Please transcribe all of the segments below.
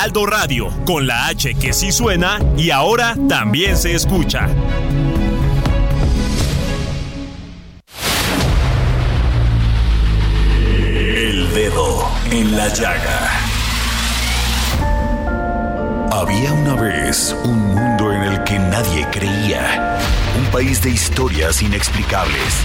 Heraldo Radio, con la H que sí suena y ahora también se escucha. El dedo en la llaga. Había una vez un mundo en el que nadie creía. Un país de historias inexplicables.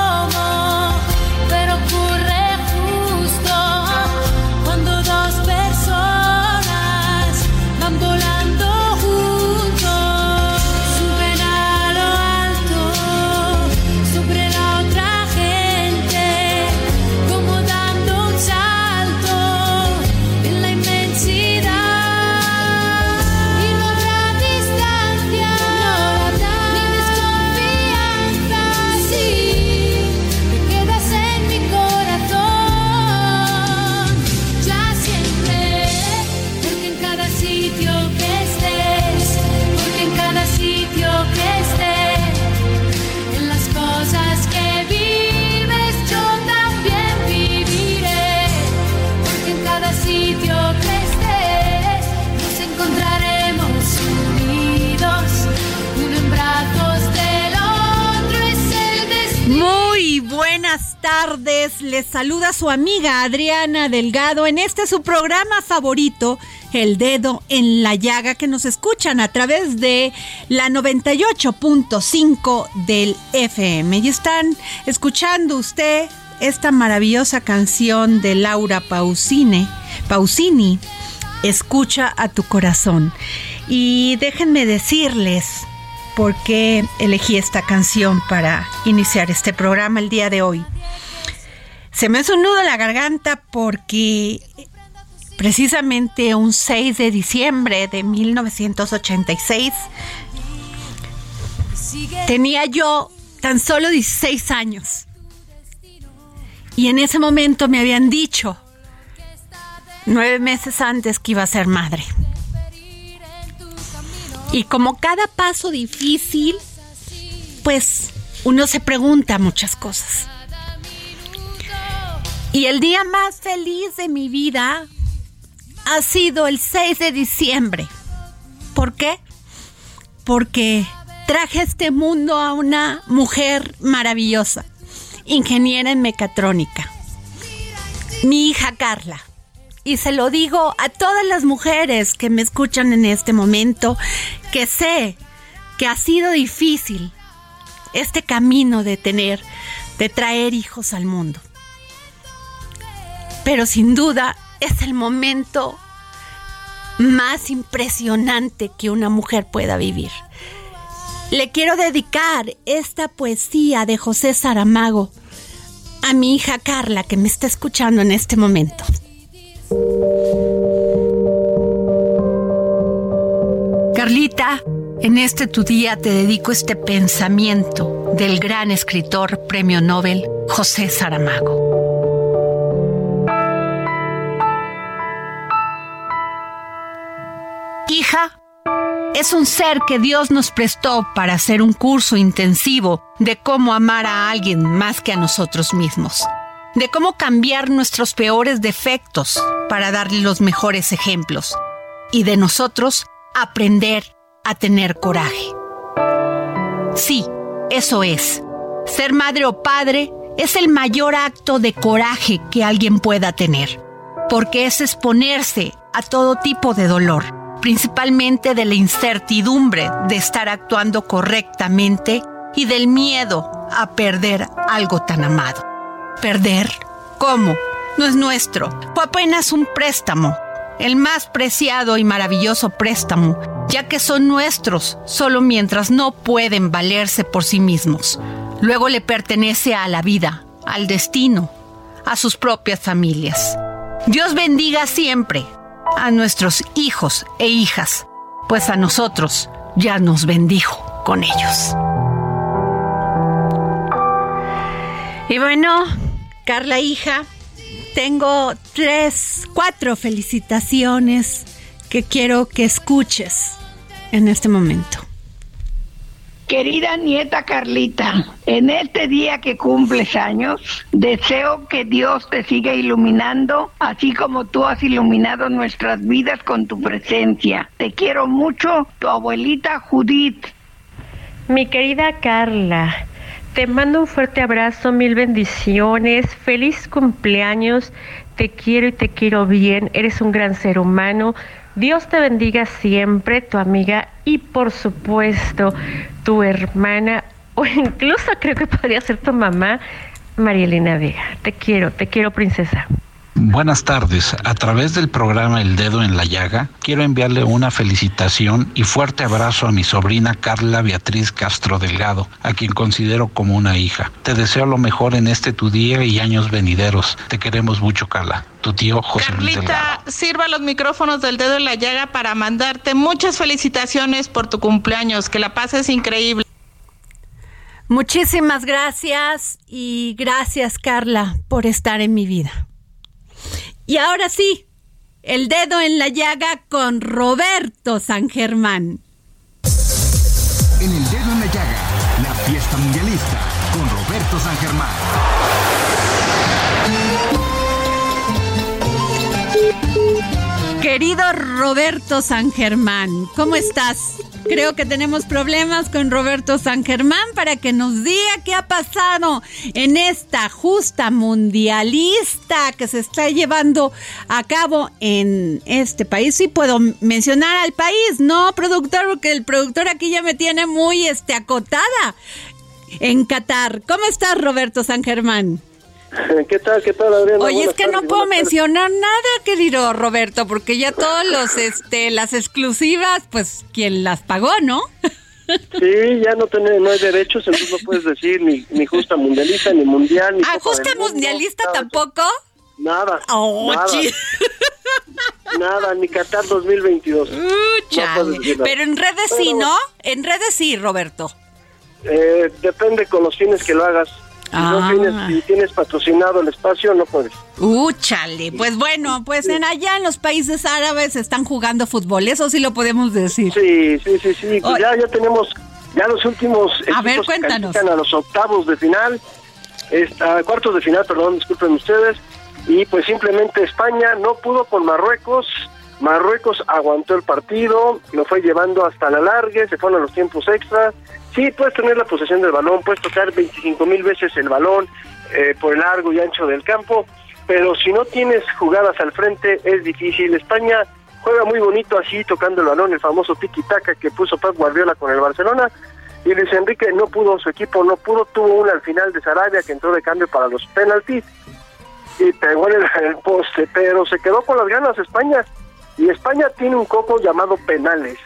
cómo, pero saluda su amiga Adriana Delgado en este su programa favorito, El Dedo en la Llaga, que nos escuchan a través de la 98.5 del FM. Y están escuchando usted esta maravillosa canción de Laura Pausini, Pausini, Escucha a tu corazón. Y déjenme decirles por qué elegí esta canción para iniciar este programa el día de hoy. Se me hace un nudo en la garganta porque precisamente un 6 de diciembre de 1986 tenía yo tan solo 16 años. Y en ese momento me habían dicho, nueve meses antes, que iba a ser madre. Y como cada paso difícil, pues uno se pregunta muchas cosas. Y el día más feliz de mi vida ha sido el 6 de diciembre. ¿Por qué? Porque traje este mundo a una mujer maravillosa, ingeniera en mecatrónica, mi hija Carla. Y se lo digo a todas las mujeres que me escuchan en este momento, que sé que ha sido difícil este camino de tener, de traer hijos al mundo. Pero sin duda es el momento más impresionante que una mujer pueda vivir. Le quiero dedicar esta poesía de José Saramago a mi hija Carla que me está escuchando en este momento. Carlita, en este tu día te dedico este pensamiento del gran escritor premio Nobel José Saramago. Hija, es un ser que Dios nos prestó para hacer un curso intensivo de cómo amar a alguien más que a nosotros mismos, de cómo cambiar nuestros peores defectos para darle los mejores ejemplos y de nosotros aprender a tener coraje. Sí, eso es. Ser madre o padre es el mayor acto de coraje que alguien pueda tener. porque es exponerse a todo tipo de dolor, principalmente de la incertidumbre de estar actuando correctamente y del miedo a perder algo tan amado. ¿Perder? ¿Cómo? No es nuestro, fue apenas un préstamo, el más preciado y maravilloso préstamo, ya que son nuestros solo mientras no pueden valerse por sí mismos. Luego le pertenece a la vida, al destino, a sus propias familias. Dios bendiga siempre a nuestros hijos e hijas, pues a nosotros ya nos bendijo con ellos. Y bueno, Carla hija, tengo tres, cuatro felicitaciones que quiero que escuches en este momento. Querida nieta Carlita, en este día que cumples años, deseo que Dios te siga iluminando, así como tú has iluminado nuestras vidas con tu presencia. Te quiero mucho, tu abuelita Judith. Mi querida Carla, te mando un fuerte abrazo, mil bendiciones, feliz cumpleaños, te quiero y te quiero bien, eres un gran ser humano. Dios te bendiga siempre, tu amiga y por supuesto tu hermana o incluso creo que podría ser tu mamá, María Elena Vega. Te quiero, te quiero princesa. Buenas tardes. A través del programa El Dedo en la Llaga, quiero enviarle una felicitación y fuerte abrazo a mi sobrina Carla Beatriz Castro Delgado, a quien considero como una hija. Te deseo lo mejor en este tu día y años venideros. Te queremos mucho, Carla. Tu tío José Luis Delgado. Carlita, sirva los micrófonos del dedo en la llaga para mandarte muchas felicitaciones por tu cumpleaños. Que la pases increíble. Muchísimas gracias y gracias Carla por estar en mi vida. Y ahora sí, el dedo en la llaga con Roberto San Germán. En el dedo en la llaga, la fiesta mundialista con Roberto San Germán. Querido Roberto San Germán, ¿cómo estás? Creo que tenemos problemas con Roberto San Germán para que nos diga qué ha pasado en esta justa mundialista que se está llevando a cabo en este país. Sí puedo mencionar al país, no productor, porque el productor aquí ya me tiene muy este, acotada en Qatar. ¿Cómo estás, Roberto San Germán? ¿Qué tal? ¿Qué tal, Adriana? Oye, es Buenas que no tardes, puedo buenas tardes. mencionar nada, querido Roberto, porque ya todos los, este, las exclusivas, pues, quien las pagó, ¿no? Sí, ya no, tiene, no hay derechos, entonces no puedes decir ni, ni justa mundialista, ni mundial, ni Ah, Copa justa Mundo, mundialista nada, tampoco. Nada, Oh, nada, nada, ni Qatar 2022. Uh, No. Pero en redes sí, Pero, ¿no? En redes sí, Roberto. eh, depende con los fines que lo hagas. Si, no Ah. tienes, si tienes patrocinado el espacio, no puedes. Uh, chale. Pues bueno, pues en allá en los países árabes están jugando fútbol, eso sí lo podemos decir. Sí, sí, sí, sí. Oye. ya, ya tenemos ya los últimos A ver, que cuéntanos. califican a los octavos de final, esta, cuartos de final, perdón, disculpen ustedes. Y pues simplemente España no pudo con Marruecos. Marruecos aguantó el partido, lo fue llevando hasta la largue, se fueron a los tiempos extras. Sí, puedes tener la posesión del balón, puedes tocar 25 mil veces el balón eh, por el largo y ancho del campo, pero si no tienes jugadas al frente es difícil. España juega muy bonito así, tocando el balón, el famoso tiki-taka que puso Pep Guardiola con el Barcelona. Y Luis Enrique no pudo, su equipo no pudo, tuvo una al final de Sarabia que entró de cambio para los penaltis y pegó en el, el poste, pero se quedó con las ganas España. Y España tiene un coco llamado penales.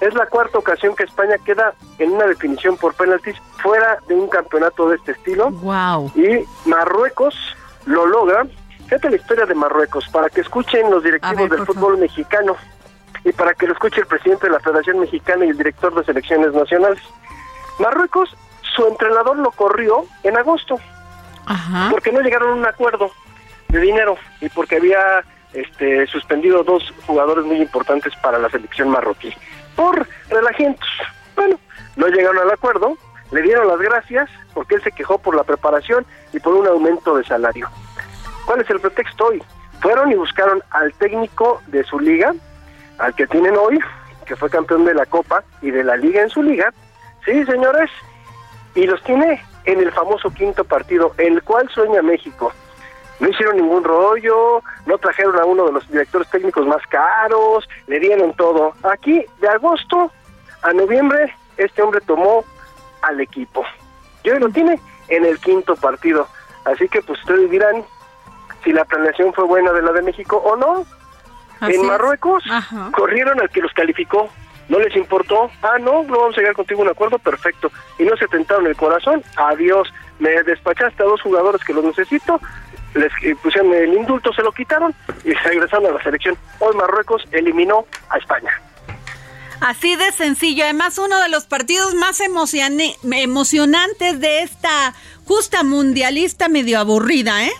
Es la cuarta ocasión que España queda en una definición por penaltis fuera de un campeonato de este estilo. Wow. Y Marruecos lo logra. Fíjate la historia de Marruecos, para que escuchen los directivos ver, del fútbol mexicano y para que lo escuche el presidente de la Federación Mexicana y el director de selecciones nacionales. Marruecos, su entrenador lo corrió en agosto Ajá. porque no llegaron a un acuerdo de dinero y porque había este, suspendido dos jugadores muy importantes para la selección marroquí por relajientos. Bueno, no llegaron al acuerdo, le dieron las gracias porque él se quejó por la preparación y por un aumento de salario. ¿Cuál es el pretexto hoy? Fueron y buscaron al técnico de su liga, al que tienen hoy, que fue campeón de la Copa y de la liga en su liga. Sí, señores, y los tiene en el famoso quinto partido, el cual sueña México. No hicieron ningún rollo, no trajeron a uno de los directores técnicos más caros, le dieron todo. Aquí, de agosto a noviembre, este hombre tomó al equipo. Y hoy lo tiene en el quinto partido. Así que pues ustedes dirán si la planeación fue buena de la de México o no. Así en. Marruecos corrieron al que los calificó, no les importó, ah no, no vamos a llegar contigo a un acuerdo, perfecto, y no se tentaron el corazón, adiós, me despachaste a dos jugadores que los necesito, les eh, pusieron el indulto, se lo quitaron y se regresaron a la selección. Hoy Marruecos eliminó a España. Así de sencillo. Además, uno de los partidos más emocionantes de esta justa mundialista medio aburrida, ¿eh?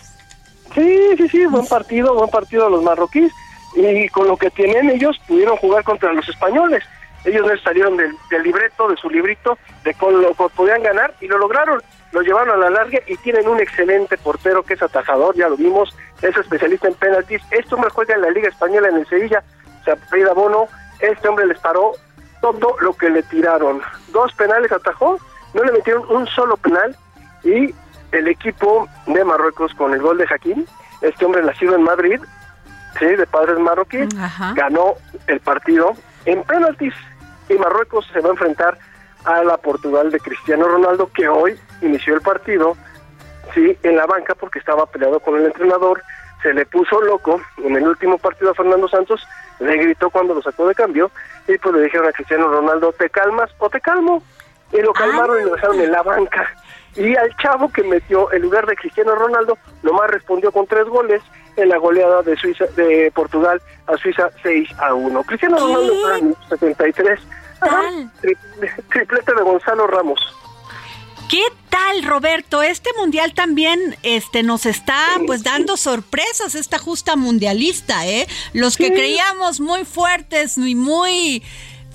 Sí, sí, sí, buen partido, buen partido los marroquíes. Y con lo que tienen ellos pudieron jugar contra los españoles. Ellos no salieron del, del libreto, de su librito, de con lo que podían ganar y lo lograron. Lo llevaron a la larga y tienen un excelente portero que es atajador, ya lo vimos, es especialista en penaltis. Este hombre juega en la Liga Española en el Sevilla, se apellida Bono. Este hombre les paró todo lo que le tiraron. Dos penales atajó, no le metieron un solo penal y el equipo de Marruecos con el gol de Hakim, este hombre nacido en Madrid, sí, de padres marroquíes, ganó el partido en penaltis y Marruecos se va a enfrentar a la Portugal de Cristiano Ronaldo que hoy inició el partido, sí, en la banca porque estaba peleado con el entrenador, se le puso loco en el último partido a Fernando Santos, le gritó cuando lo sacó de cambio y pues le dijeron a Cristiano Ronaldo, ¿te calmas o te calmo? Y lo calmaron y lo dejaron en la banca. Y al chavo que metió en lugar de Cristiano Ronaldo, nomás respondió con tres goles en la goleada de Suiza de Portugal a Suiza 6 a 1. Cristiano Ronaldo fue en 73. Triplete de Gonzalo Ramos. ¿Qué tal, Roberto? Este mundial también este, nos está pues dando sorpresas, esta justa mundialista, ¿eh? Los que creíamos muy fuertes y muy...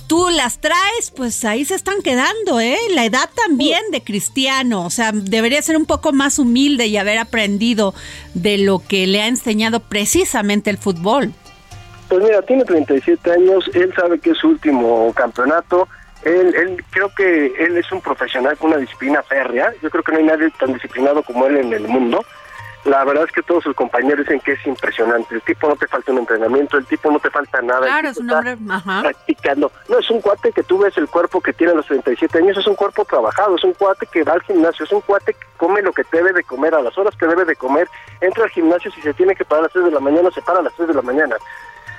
Tú las traes, pues ahí se están quedando, ¿eh? La edad también de Cristiano, o sea, debería ser un poco más humilde y haber aprendido de lo que le ha enseñado precisamente el fútbol. Pues mira, tiene 37 años, él sabe que es su último campeonato, él, él creo que él es un profesional con una disciplina férrea, yo creo que no hay nadie tan disciplinado como él en el mundo. La verdad es que todos sus compañeros dicen que es impresionante, el tipo no te falta un entrenamiento, el tipo no te falta nada. Claro, es un hombre, ajá. practicando. No, es un cuate que tú ves el cuerpo que tiene a los 37 años, es un cuerpo trabajado, es un cuate que va al gimnasio, es un cuate que come lo que debe de comer a las horas que debe de comer, entra al gimnasio, si se tiene que parar a las 3 de la mañana, se para a las 3 de la mañana.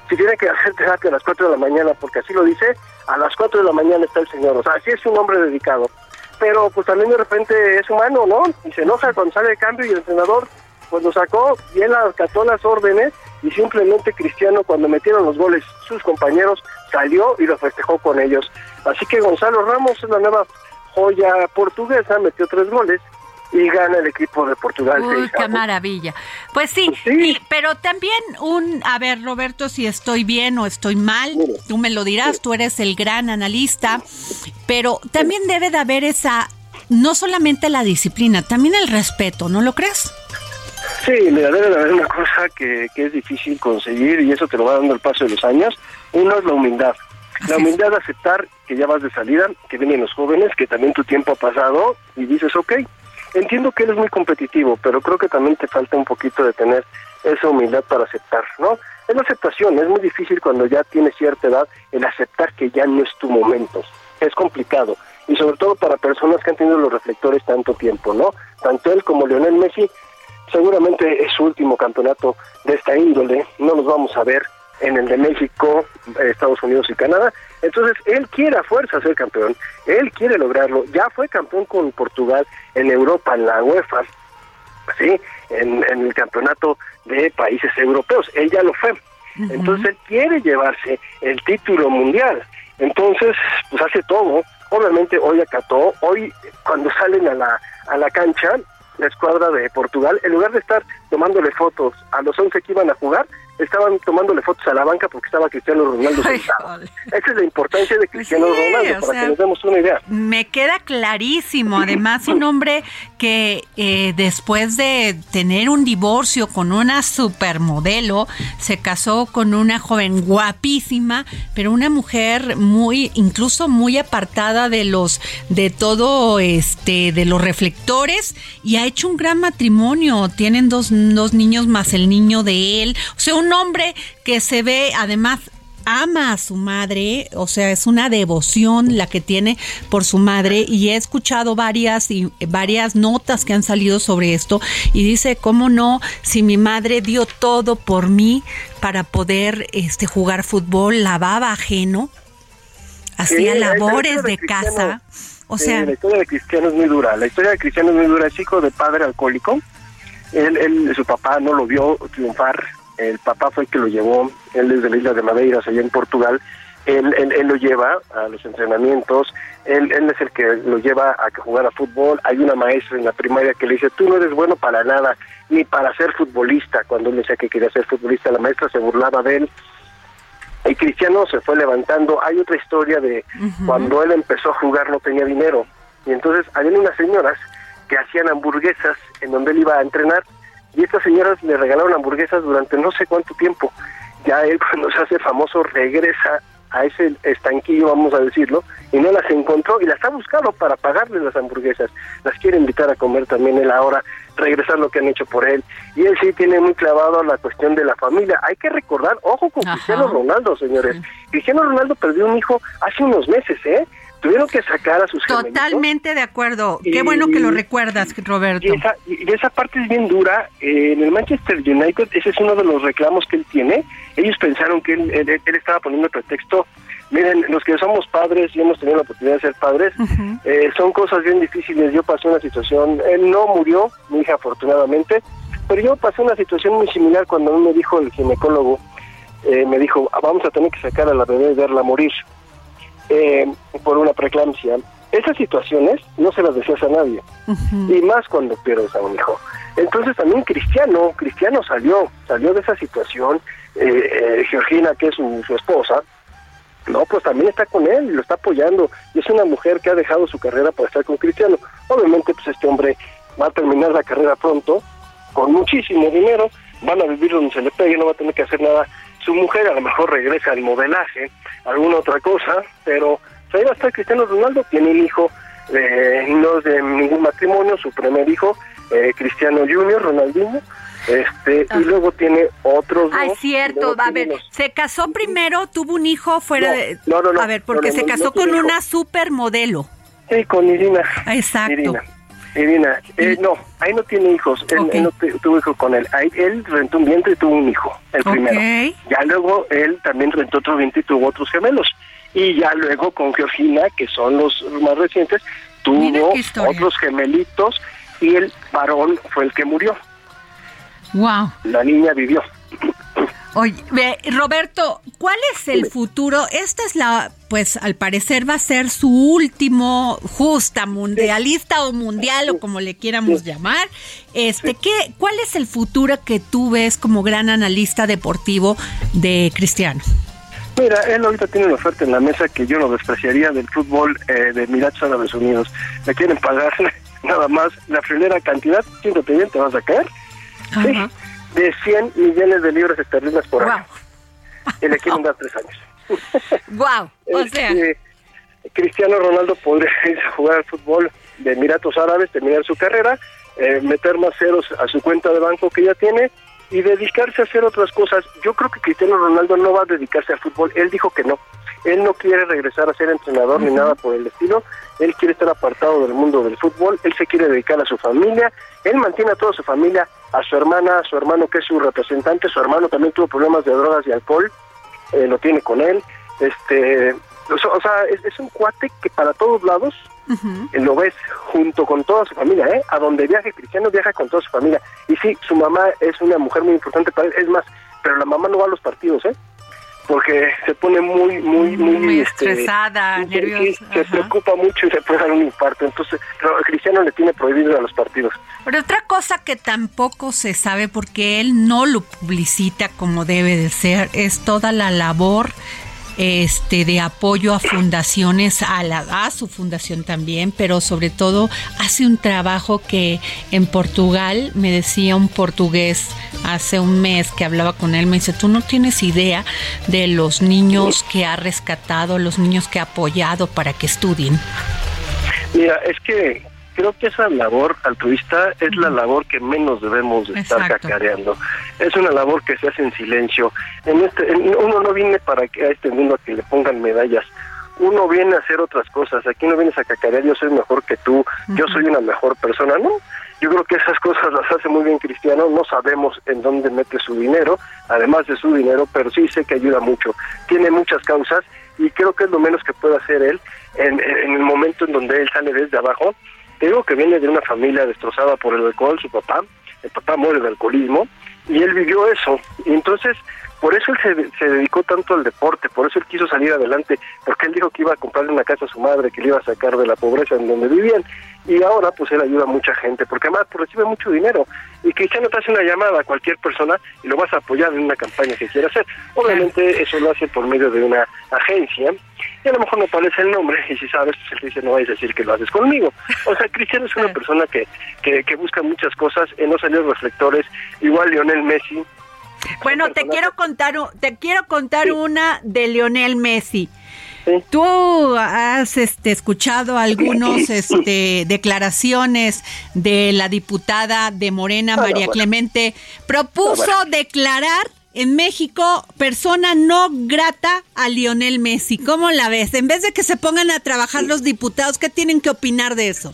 Si tiene que hacer terapia a las 4 de la mañana, porque así lo dice, a las 4 de la mañana está el señor. O sea, sí es un hombre dedicado. Pero pues también de repente es humano, ¿no? Y se enoja cuando sale de cambio y el entrenador pues lo sacó y él acató las órdenes y simplemente Cristiano cuando metieron los goles sus compañeros salió y lo festejó con ellos. Así que Gonzalo Ramos es la nueva joya portuguesa, metió tres goles y gana el equipo de Portugal. Uy, qué maravilla. Pues sí, y- pero también un, a ver, Roberto, si estoy bien o estoy mal, tú me lo dirás, tú eres el gran analista, pero también debe de haber esa, no solamente la disciplina, también el respeto, ¿no lo crees? Sí, mira, debe de haber una cosa que, que es difícil conseguir y eso te lo va dando el paso de los años. Uno es la humildad. La humildad de aceptar que ya vas de salida, que vienen los jóvenes, que también tu tiempo ha pasado y dices, ok, entiendo que eres muy competitivo, pero creo que también te falta un poquito de tener esa humildad para aceptar, ¿no? Es la aceptación, es muy difícil cuando ya tienes cierta edad el aceptar que ya no es tu momento. Es complicado y sobre todo para personas que han tenido los reflectores tanto tiempo, ¿no? Tanto él como Lionel Messi seguramente es su último campeonato de esta índole, no los vamos a ver en el de México, Estados Unidos y Canadá. Entonces, él quiere a fuerza ser campeón, él quiere lograrlo, ya fue campeón con Portugal en Europa, en la UEFA, ¿sí? En, en el campeonato de países europeos, él ya lo fue. Entonces, él quiere llevarse el título mundial. Entonces, pues hace todo. Obviamente, hoy acató, hoy cuando salen a la, a la cancha, la escuadra de Portugal, en lugar de estar tomándole fotos a los 11 que iban a jugar, estaban tomándole fotos a la banca porque estaba Cristiano Ronaldo sentado. Esa es la importancia de Cristiano Sí, Ronaldo, para sea, que nos demos una idea. Me queda clarísimo. Además, un hombre que eh, después de tener un divorcio con una supermodelo, se casó con una joven guapísima, pero una mujer muy, incluso muy apartada de los, de todo, este, de los reflectores, y ha hecho un gran matrimonio. Tienen dos, dos niños más el niño de él. O sea, un hombre que se ve, además, ama a su madre, o sea, es una devoción la que tiene por su madre y he escuchado varias y varias notas que han salido sobre esto y dice, "¿Cómo no si mi madre dio todo por mí para poder este jugar fútbol, lavaba ajeno, hacía Sí, la- la labores de casa?" O Sí, sea, la historia de Cristiano es muy dura. La historia de Cristiano es muy dura. Es hijo de padre alcohólico. Él, él, su papá no lo vio triunfar. El papá fue el que lo llevó. Él es de la isla de Madeiras, allá en Portugal. Él, él, él lo lleva a los entrenamientos. Él, él es el que lo lleva a que jugar a fútbol. Hay una maestra en la primaria que le dice, tú no eres bueno para nada, ni para ser futbolista. Cuando él decía que quería ser futbolista, la maestra se burlaba de él. Y Cristiano se fue levantando. Hay otra historia de cuando él empezó a jugar no tenía dinero. Y entonces había unas señoras que hacían hamburguesas en donde él iba a entrenar. Y estas señoras le regalaron hamburguesas durante no sé cuánto tiempo. Ya él cuando se hace famoso regresa a ese estanquillo, vamos a decirlo, y no las encontró y las ha buscado para pagarle las hamburguesas. Las quiere invitar a comer también él ahora, regresar lo que han hecho por él. Y él sí tiene muy clavado la cuestión de la familia. Hay que recordar, ojo con Cristiano Ronaldo, señores. Cristiano Ronaldo perdió un hijo hace unos meses, ¿eh? Tuvieron que sacar a sus totalmente de acuerdo. Qué Y- bueno que lo recuerdas, Roberto. Y esa, y esa parte es bien dura. Eh, en el Manchester United, ese es uno de los reclamos que él tiene. Ellos pensaron que él, él- él estaba poniendo pretexto. Miren, los que somos padres y hemos tenido la oportunidad de ser padres, eh, son cosas bien difíciles. Yo pasé una situación, él no murió, mi hija afortunadamente, pero yo pasé una situación muy similar cuando a mí me dijo el ginecólogo, eh, me dijo, "Ah, vamos a tener que sacar a la bebé y verla morir eh, por una preeclampsia. Esas situaciones no se las deseas a nadie y más cuando pierdes a un hijo. Entonces también Cristiano, Cristiano salió, salió de esa situación, eh, eh, Georgina, que es su, su esposa, no, pues también está con él, lo está apoyando, y es una mujer que ha dejado su carrera para estar con Cristiano. Obviamente, pues este hombre va a terminar la carrera pronto, con muchísimo dinero, van a vivir donde se le pegue, no va a tener que hacer nada. Su mujer a lo mejor regresa al modelaje, alguna otra cosa, pero ahí va a estar Cristiano Ronaldo, tiene un hijo, eh, no es de ningún matrimonio, su primer hijo, eh, Cristiano Junior, Ronaldinho, este, y luego tiene otros dos. Ah, es cierto, a ver, se casó primero, tuvo un hijo fuera No, de... no, no, no, a ver, porque no, no, se casó con hijo. una supermodelo. Sí, con Irina. Exacto. Irina. Irina. Eh, no, ahí no tiene hijos. Él, él no tuvo hijo con él. Ahí, él rentó un vientre y tuvo un hijo, el primero. Ya luego él también rentó otro vientre y tuvo otros gemelos. Y ya luego con Georgina, que son los más recientes, tuvo otros gemelitos y el varón fue el que murió. Wow. La niña vivió. Oye, ve, Roberto, ¿cuál es el futuro? Esta es la, pues al parecer va a ser su último justa mundialista o mundial o como le quieramos llamar. Este, ¿qué, ¿cuál es el futuro que tú ves como gran analista deportivo de Cristiano? Mira, él ahorita tiene una oferta en la mesa que yo no despreciaría del fútbol eh, de Emiratos Árabes Unidos. Le quieren pagar nada más la primera cantidad, siéntate bien, te vas a caer, ¿sí? De 100 millones de libras esterlinas por año. Y le quieren dar tres años. Wow, o sea, Este, Cristiano Ronaldo podría irse a jugar al fútbol de Emiratos Árabes, terminar su carrera, eh, meter más ceros a su cuenta de banco que ya tiene y dedicarse a hacer otras cosas. Yo creo que Cristiano Ronaldo no va a dedicarse al fútbol. Él dijo que no. Él no quiere regresar a ser entrenador ni nada por el estilo. Él quiere estar apartado del mundo del fútbol. Él se quiere dedicar a su familia. Él mantiene a toda su familia, a su hermana, a su hermano que es su representante. Su hermano también tuvo problemas de drogas y alcohol. Eh, lo tiene con él. Este, o sea, es un cuate que para todos lados eh, lo ves junto con toda su familia, ¿eh? A donde viaje Cristiano viaja con toda su familia. Y sí, su mamá es una mujer muy importante para él, es más, pero la mamá no va a los partidos, ¿eh? Porque se pone muy, muy, muy, Muy este, estresada, nerviosa, se ajá. preocupa mucho y se puede dar un infarto. Entonces, Cristiano le tiene prohibido a los partidos. Pero otra cosa que tampoco se sabe porque él no lo publicita como debe de ser es toda la labor este de apoyo a fundaciones a la a su fundación también, pero sobre todo hace un trabajo que en Portugal me decía un portugués hace un mes que hablaba con él, me dice, "Tú no tienes idea de los niños que ha rescatado, los niños que ha apoyado para que estudien." Mira, es que creo que esa labor altruista es la labor que menos debemos de estar Exacto. cacareando. Es una labor que se hace en silencio. En este, en- uno no viene para que a este mundo a que le pongan medallas. Uno viene a hacer otras cosas. Aquí no vienes a cacarear, yo soy mejor que tú, yo soy una mejor persona, ¿no? Yo creo que esas cosas las hace muy bien Cristiano. No sabemos en dónde mete su dinero, además de su dinero, pero sí sé que ayuda mucho. Tiene muchas causas y creo que es lo menos que puede hacer él en, en el momento en donde él sale desde abajo. Te digo que viene de una familia destrozada por el alcohol, su papá, el papá muere de alcoholismo y él vivió eso. Y entonces, por eso él se, se dedicó tanto al deporte, por eso él quiso salir adelante, porque él dijo que iba a comprarle una casa a su madre, que le iba a sacar de la pobreza en donde vivían. Y ahora, pues él ayuda a mucha gente, porque además pues, recibe mucho dinero. Y Cristiano te hace una llamada a cualquier persona y lo vas a apoyar en una campaña que quiera hacer. Obviamente, eso lo hace por medio de una agencia y a lo mejor no aparece el nombre y si sabes, pues él dice, no vayas a decir que lo haces conmigo. O sea, Cristiano es una persona que, que, que busca muchas cosas, en no salir reflectores, igual Lionel Messi. Bueno, te quiero contar, te quiero contar una de Lionel Messi. Tú has este, escuchado algunos este, declaraciones de la diputada de Morena, Ah, no, María bueno. Clemente, propuso bueno. declarar en México persona no grata a Lionel Messi. ¿Cómo la ves? En vez de que se pongan a trabajar los diputados, ¿qué tienen que opinar de eso?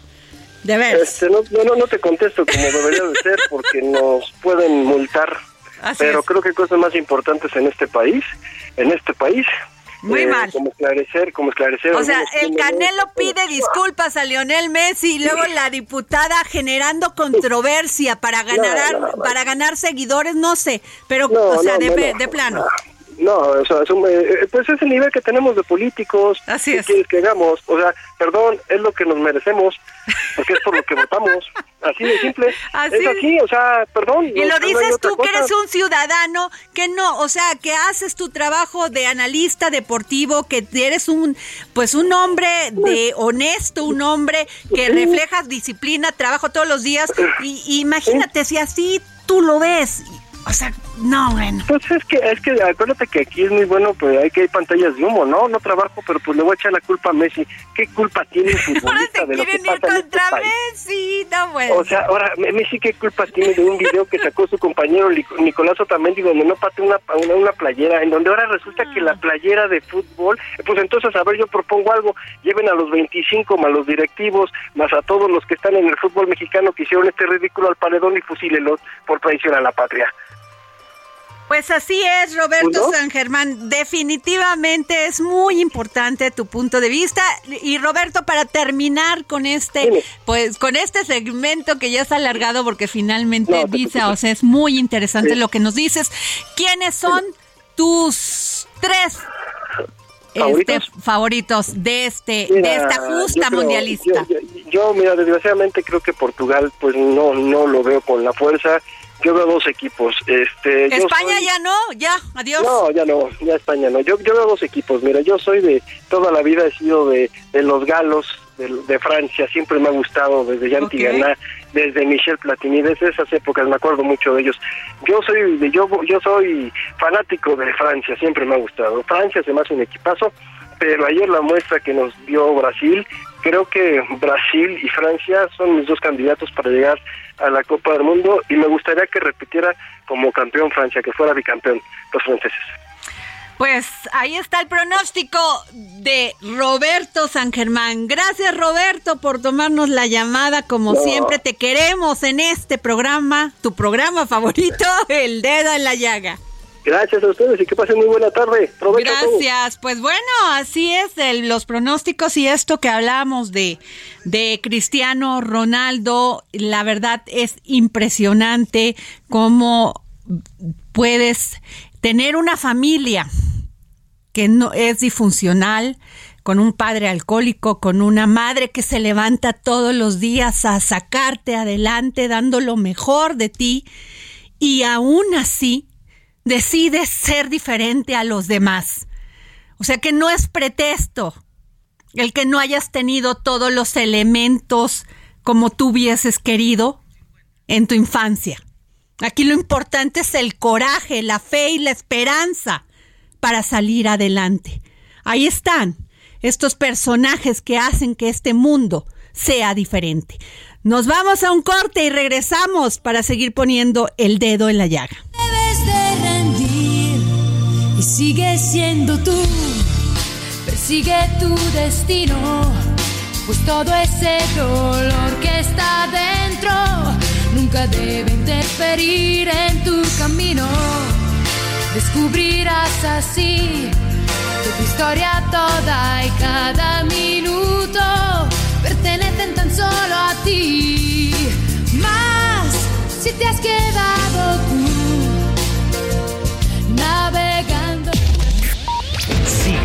De ver. Este, no, no, no te contesto como debería de ser porque nos pueden multar, Así pero es. creo que hay cosas más importantes en este país, en este país. Muy eh, mal. Como esclarecer, como esclarecer. O sea, el. Canelo pide disculpas a Lionel Messi y luego la diputada generando controversia para ganar No, no, no. para ganar seguidores, no sé, pero o sea, de plano. No, o sea, es un- eh, pues es el nivel que tenemos de políticos. Así ¿Qué es. que hagamos? O sea, perdón, es lo que nos merecemos, porque es por lo que votamos. Así de simple. Así es así, o sea, perdón. Y no- lo no dices otra tú que eres un ciudadano que no, o sea, que haces tu trabajo de analista deportivo, que eres un pues un hombre de honesto, un hombre que reflejas disciplina, trabajo todos los días y, y imagínate si así tú lo ves. O sea, no, bueno. Pues es que, es que acuérdate que aquí es muy bueno, pues hay que hay pantallas de humo, ¿no? No trabajo, pero pues le voy a echar la culpa a Messi. ¿Qué culpa tiene el futbolista de lo que pasa en este país? Messi, no bueno. O sea, ahora, Me- Messi, ¿qué culpa tiene de un video que sacó su compañero Nicolás Otamendi donde no pateó una, una, una playera, en donde ahora resulta que la playera de fútbol, pues entonces, a ver, yo propongo algo, lleven a los 25 más los directivos, más a todos los que están en el fútbol mexicano que hicieron este ridículo al paredón y fusílelos por traición a la patria. Pues así es, Roberto ¿No? San Germán. Definitivamente es muy importante tu punto de vista. Y Roberto, para terminar con este, pues con este segmento que ya está alargado, porque finalmente No, dice, o sea, es muy interesante Sí. lo que nos dices. ¿Quiénes son tus tres este, ¿Favoritos? favoritos de este, Mira, de esta justa creo- mundialista? Yo, yo- yo, mira, desgraciadamente creo que Portugal, pues no, no lo veo con la fuerza. Yo veo dos equipos. Este, España soy- ya no, ya, adiós. No, ya no, ya España no. Yo, yo veo dos equipos. Mira, yo soy de toda la vida he sido de, de los galos de, de Francia. Siempre me ha gustado desde Jean Ok. Tigana, desde Michel Platini, desde esas épocas me acuerdo mucho de ellos. Yo soy de, yo yo soy fanático de Francia. Siempre me ha gustado. Francia se me hace un equipazo. Pero ayer la muestra que nos dio Brasil, creo que Brasil y Francia son mis dos candidatos para llegar a la Copa del Mundo y me gustaría que repitiera como campeón Francia, que fuera bicampeón los franceses. Pues ahí está el pronóstico de Roberto San Germán. Gracias Roberto por tomarnos la llamada. Como No. siempre te queremos en este programa, tu programa favorito, El Dedo en la Llaga. Gracias a ustedes y que pasen muy buena tarde. Provecho. Gracias. Pues bueno, así es los pronósticos y esto que hablamos de, de Cristiano Ronaldo, la verdad es impresionante cómo puedes tener una familia que no es disfuncional, con un padre alcohólico, con una madre que se levanta todos los días a sacarte adelante, dando lo mejor de ti, y aún así decides ser diferente a los demás. O sea que no es pretexto el que no hayas tenido todos los elementos como tú hubieses querido en tu infancia. Aquí lo importante es el coraje, la fe y la esperanza para salir adelante. Ahí están estos personajes que hacen que este mundo sea diferente. Nos vamos a un corte y regresamos para seguir poniendo el dedo en la llaga. Y sigue siendo tú. Persigue tu destino, pues todo ese dolor que está dentro nunca debe interferir en tu camino. Descubrirás así tu historia toda y cada minuto pertenecen tan solo a ti. Más si te has quedado tú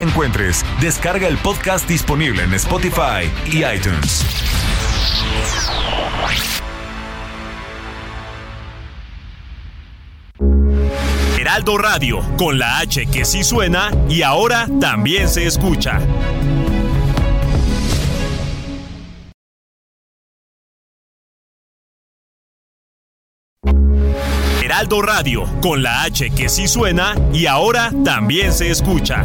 encuentres, descarga el podcast disponible en Spotify y iTunes. Heraldo Radio, con la H que sí suena y ahora también se escucha. Heraldo Radio, con la H que sí suena y ahora también se escucha.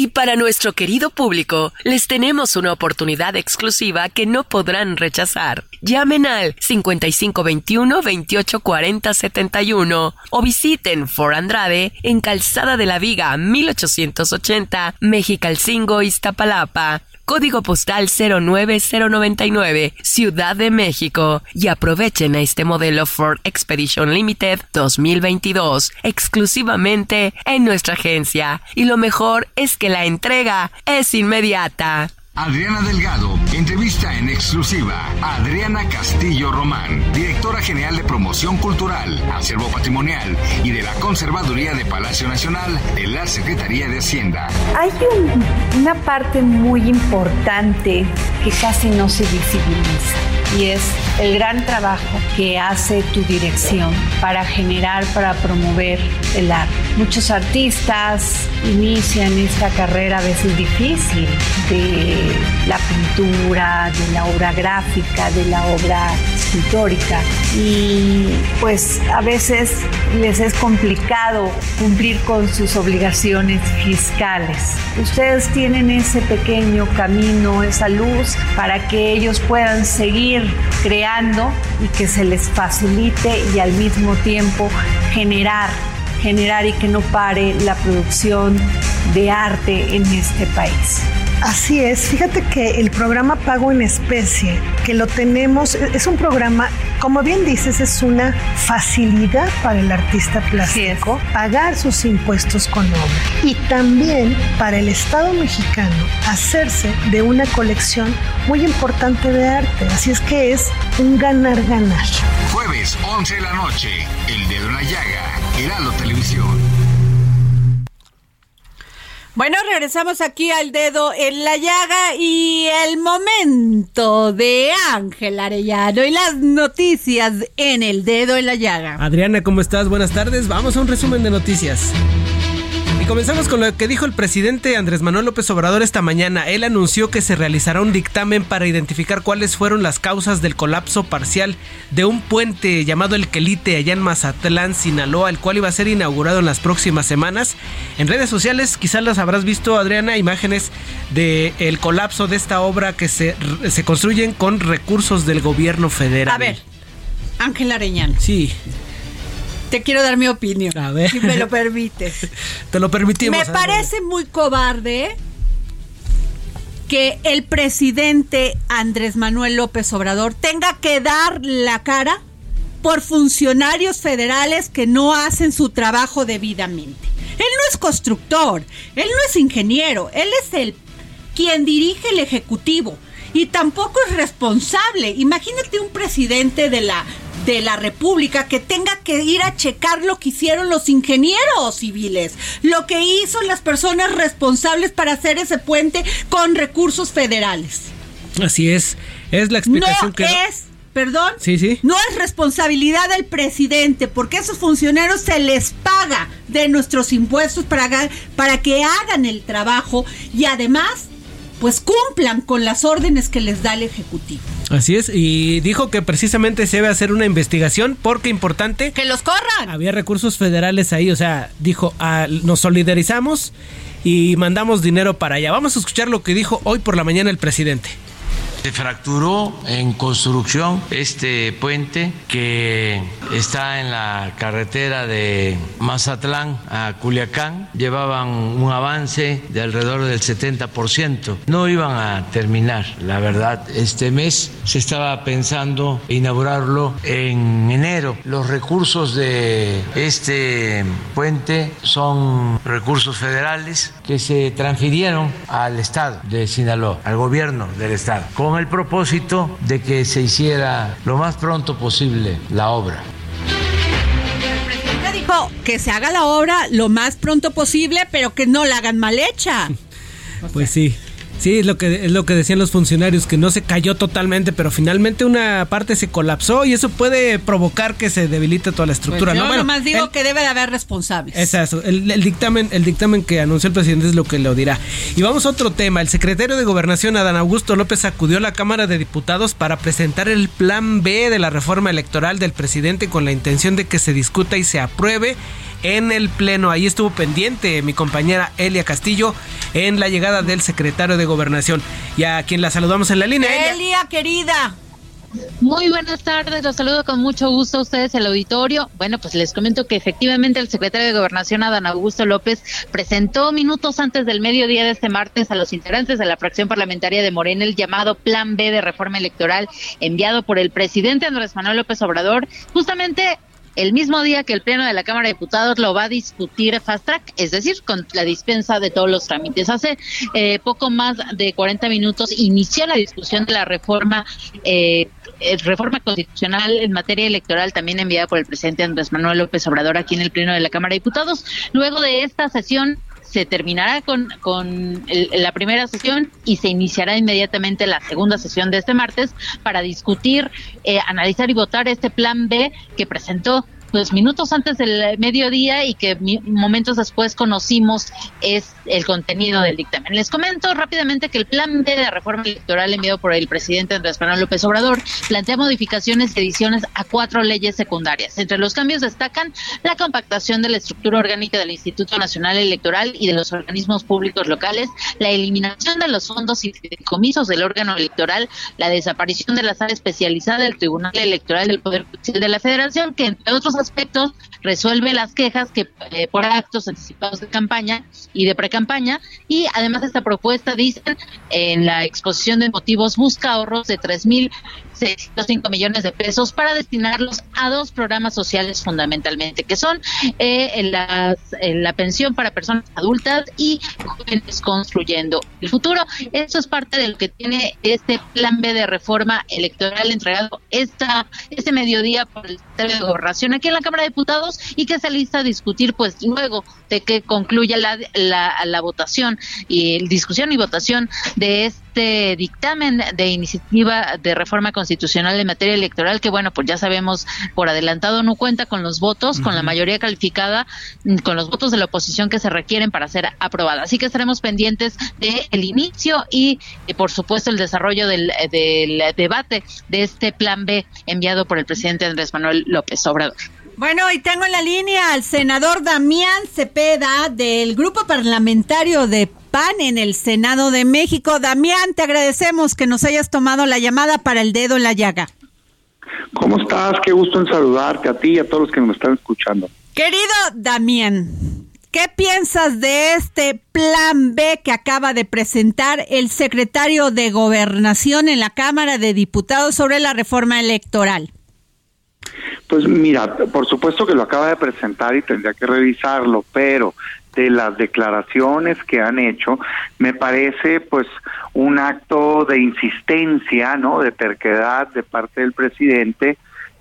Y para nuestro querido público, les tenemos una oportunidad exclusiva que no podrán rechazar. Llamen al 5521 2840 71 o visiten For Andrade en Calzada de la Viga 1880, Mexicalcingo, Iztapalapa. Código postal 09099, Ciudad de México. Y aprovechen a este modelo Ford Expedition Limited 2022 exclusivamente en nuestra agencia. Y lo mejor es que la entrega es inmediata. Adriana Delgado entrevista en exclusiva a Adriana Castillo Román, directora general de Promoción Cultural, Acervo Patrimonial y de la Conservaduría de Palacio Nacional de la Secretaría de Hacienda. Hay un- una parte muy importante que casi no se visibiliza y es el gran trabajo que hace tu dirección para generar, para promover el arte. Muchos artistas inician esta carrera a veces difícil de la pintura, de la obra gráfica, de la obra escultórica y pues a veces les es complicado cumplir con sus obligaciones fiscales. Ustedes tienen ese pequeño camino, esa luz para que ellos puedan seguir creando y que se les facilite y al mismo tiempo generar generar y que no pare la producción de arte en este país. Así es, fíjate que el programa Pago en Especie, que lo tenemos, es un programa, como bien dices, es una facilidad para el artista plástico pagar sus impuestos con obra y también para el Estado mexicano hacerse de una colección muy importante de arte. Así es que es un ganar-ganar. Jueves Jueves, 11 de la noche. El dedo en la llaga. Heraldo Televisión. Bueno, regresamos aquí al dedo en la llaga y el momento de Ángel Arellano y las noticias en el dedo en la llaga. Adriana, ¿cómo estás? Buenas tardes. Vamos a un resumen de noticias. Comenzamos con lo que dijo el presidente Andrés Manuel López Obrador esta mañana. Él anunció que se realizará un dictamen para identificar cuáles fueron las causas del colapso parcial de un puente llamado El Quelite allá en Mazatlán, Sinaloa, el cual iba a ser inaugurado en las próximas semanas. En redes sociales quizás las habrás visto, Adriana, imágenes del el colapso de esta obra que se, se construyen con recursos del gobierno federal. A ver, Ángel Arellano. Sí. Te quiero dar mi opinión. A ver. Si me lo permites. Te lo permitimos. Me parece muy cobarde que el presidente Andrés Manuel López Obrador tenga que dar la cara por funcionarios federales que no hacen su trabajo debidamente. Él no es constructor, él no es ingeniero, él es el quien dirige el ejecutivo y tampoco es responsable. Imagínate un presidente de la de la República que tenga que ir a checar lo que hicieron los ingenieros civiles, lo que hizo las personas responsables para hacer ese puente con recursos federales. Así es. Es la explicación no que. es, perdón, Sí, sí. no es responsabilidad del presidente, porque a esos funcionarios se les paga de nuestros impuestos para, que hagan el trabajo y además, pues cumplan con las órdenes que les da el Ejecutivo. Así es. Y dijo que precisamente se debe hacer una investigación porque importante. Que los corran. Había recursos federales ahí. O sea, dijo, ah, nos solidarizamos y mandamos dinero para allá. Vamos a escuchar lo que dijo hoy por la mañana el presidente. Se fracturó en construcción este puente que está en la carretera de Mazatlán a Culiacán. Llevaban un avance de alrededor del 70%. No iban a terminar, la verdad, este mes. Se estaba pensando inaugurarlo en enero. Los recursos de este puente son recursos federales que se transfirieron al Estado de Sinaloa, al gobierno del Estado, con el propósito de que se hiciera lo más pronto posible la obra. Que se haga la obra lo más pronto posible, pero que no la hagan mal hecha. Pues sí. Sí, es lo que es lo que decían los funcionarios que no se cayó totalmente, pero finalmente una parte se colapsó y eso puede provocar que se debilite toda la estructura. Pues ¿no? yo Bueno, nomás digo el- que debe de haber responsables. El, el dictamen, el dictamen que anunció el presidente es lo que lo dirá. Y vamos a otro tema. El secretario de Gobernación, Adán Augusto López, acudió a la Cámara de Diputados para presentar el plan B de la reforma electoral del presidente con la intención de que se discuta y se apruebe en el Pleno. Ahí estuvo pendiente mi compañera Elia Castillo en la llegada del secretario de Gobernación. Y a quien la saludamos en la línea. Elia. Elia, querida. Muy buenas tardes, los saludo con mucho gusto a ustedes el auditorio. Bueno, pues les comento que efectivamente el secretario de Gobernación, Adán Augusto López, presentó minutos antes del mediodía de este martes a los integrantes de la fracción parlamentaria de Morena el llamado Plan B de reforma electoral enviado por el presidente Andrés Manuel López Obrador, justamente el mismo día que el Pleno de la Cámara de Diputados lo va a discutir fast track, es decir, con la dispensa de todos los trámites. Hace eh, poco más de 40 minutos inició la discusión de la reforma eh, eh, reforma constitucional en materia electoral también enviada por el presidente Andrés Manuel López Obrador aquí en el Pleno de la Cámara de Diputados. Luego de esta sesión se terminará con, con el- la primera sesión y se iniciará inmediatamente la segunda sesión de este martes para discutir, eh, analizar y votar este plan B que presentó pues minutos antes del mediodía y que momentos después conocimos es el contenido del dictamen. Les comento rápidamente que el plan B de reforma electoral enviado por el presidente Andrés Manuel López Obrador plantea modificaciones y ediciones a cuatro leyes secundarias. Entre los cambios destacan la compactación de la estructura orgánica del Instituto Nacional Electoral y de los organismos públicos locales, la eliminación de los fondos y fideicomisos del órgano electoral, la desaparición de la sala especializada del Tribunal Electoral del Poder Judicial de la Federación, que entre otros aspectos, resuelve las quejas que eh, por actos anticipados de campaña y de pre-campaña y además esta propuesta dicen en la exposición de motivos busca ahorros de 3 mil 605 millones de pesos para destinarlos a dos programas sociales fundamentalmente, que son eh, las, la pensión para personas adultas y jóvenes construyendo el futuro. Esto es parte de lo que tiene este plan B de reforma electoral entregado esta, este mediodía por el Secretario de Gobernación aquí en la Cámara de Diputados y que se lista a discutir pues luego de que concluya la, la, la votación y discusión y votación de este dictamen de iniciativa de reforma constitucional en materia electoral que bueno pues ya sabemos por adelantado no cuenta con los votos con la mayoría calificada mm, con los votos de la oposición que se requieren para ser aprobada. Así que estaremos pendientes de el inicio y, eh, por supuesto el desarrollo del, del debate de este plan B enviado por el presidente Andrés Manuel López Obrador bueno, y tengo en la línea al senador Damián Cepeda del grupo parlamentario de PAN en el Senado de México. Damián, te agradecemos que nos hayas tomado la llamada para el dedo en la llaga. ¿Cómo estás? Qué gusto en saludarte a ti y a todos los que nos están escuchando. Querido Damián, ¿qué piensas de este plan B que acaba de presentar el secretario de Gobernación en la Cámara de Diputados sobre la reforma electoral? Pues mira, por supuesto que lo acaba de presentar y tendría que revisarlo, pero de las declaraciones que han hecho, me parece pues un acto de insistencia, ¿no? De terquedad de parte del presidente